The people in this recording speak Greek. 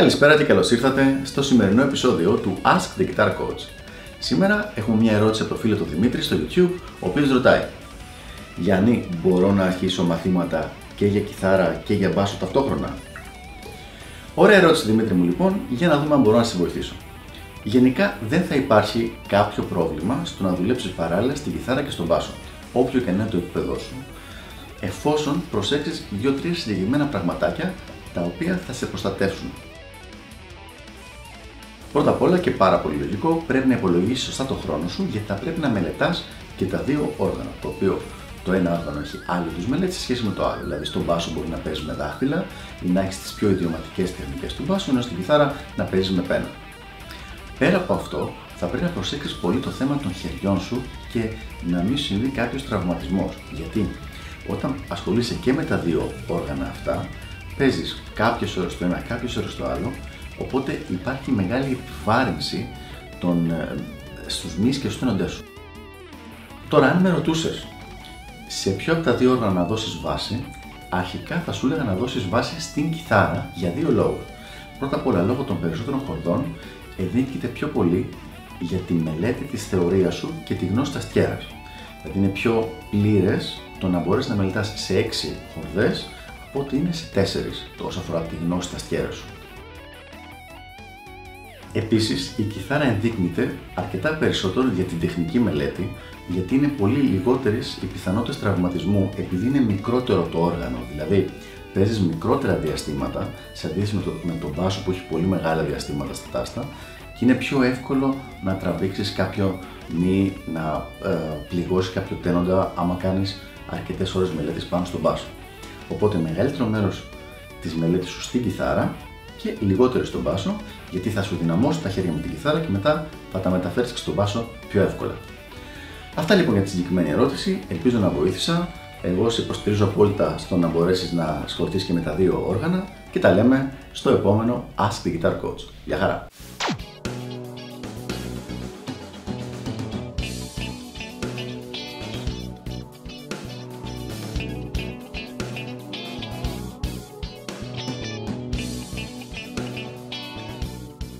Καλησπέρα και καλώς ήρθατε στο σημερινό επεισόδιο του Ask the Guitar Coach. Σήμερα έχουμε μια ερώτηση από το φίλο του Δημήτρη στο YouTube, ο οποίος ρωτάει Γιάννη, μπορώ να αρχίσω μαθήματα και για κιθάρα και για μπάσο ταυτόχρονα; Ωραία ερώτηση Δημήτρη μου λοιπόν, για να δούμε αν μπορώ να σε βοηθήσω. Γενικά δεν θα υπάρχει κάποιο πρόβλημα στο να δουλέψεις παράλληλα στη κιθάρα και στον μπάσο, όποιο και να είναι το επίπεδό σου, εφόσον προσέξεις 2-3 συγκεκριμένα πραγματάκια τα οποία θα σε προστατεύσουν. Πρώτα απ' όλα και πάρα πολύ λογικό, πρέπει να υπολογίσεις σωστά το χρόνο σου γιατί θα πρέπει να μελετάς και τα δύο όργανα. Το οποίο το ένα όργανο έχει άλλη τους μελέτη σε σχέση με το άλλο. Δηλαδή, στον μπάσο μπορεί να παίζεις με δάχτυλα ή να έχεις τις πιο ιδιωματικές τεχνικές του μπάσου, ενώ στην κιθάρα να παίζεις με πένα. Πέρα από αυτό, θα πρέπει να προσέξεις πολύ το θέμα των χεριών σου και να μην συμβεί κάποιος τραυματισμός. Γιατί όταν ασχολείσαι και με τα δύο όργανα αυτά, παίζεις κάποιε ώρε στο ένα, κάποιε ώρε στο άλλο, οπότε υπάρχει μεγάλη επιβάρυνση των, ε, στους μυς και στους τένοντές σου. Τώρα, αν με ρωτούσες σε ποιο από τα δύο όργανα να δώσεις βάση, αρχικά θα σου έλεγα να δώσεις βάση στην κιθάρα για δύο λόγους. Πρώτα απ' όλα, λόγω των περισσότερων χορδών, ενδείκνυται πιο πολύ για τη μελέτη της θεωρίας σου και τη γνώση της αστιέρας. Δηλαδή είναι πιο πλήρες το να μπορείς να μελετάς σε 6 χορδές από ότι είναι σε 4 τόσο αφορά τη γνώση της αστιέρας σου. Επίσης, η κιθάρα ενδείκνυται αρκετά περισσότερο για την τεχνική μελέτη, γιατί είναι πολύ λιγότερες οι πιθανότητες τραυματισμού επειδή είναι μικρότερο το όργανο, δηλαδή παίζεις μικρότερα διαστήματα σε αντίθεση με, το, με τον μπάσο που έχει πολύ μεγάλα διαστήματα στα τάστα και είναι πιο εύκολο να τραβήξεις κάποιο μη, να ε, πληγώσεις κάποιο τένοντα άμα κάνεις αρκετές ώρες μελέτης πάνω στον μπάσο. Οπότε μεγαλύτερο μέρος της μελέτης σου στην κιθάρα και λιγότερο στον μπάσο, γιατί θα σου δυναμώσει τα χέρια με την κιθάρα και μετά θα τα μεταφέρεις και στον μπάσο πιο εύκολα. Αυτά λοιπόν για τη συγκεκριμένη ερώτηση. Ελπίζω να βοήθησα. Εγώ σε υποστηρίζω απόλυτα στο να μπορέσεις να ασχοληθεί και με τα δύο όργανα και τα λέμε στο επόμενο Ask the Guitar Coach. Γεια χαρά!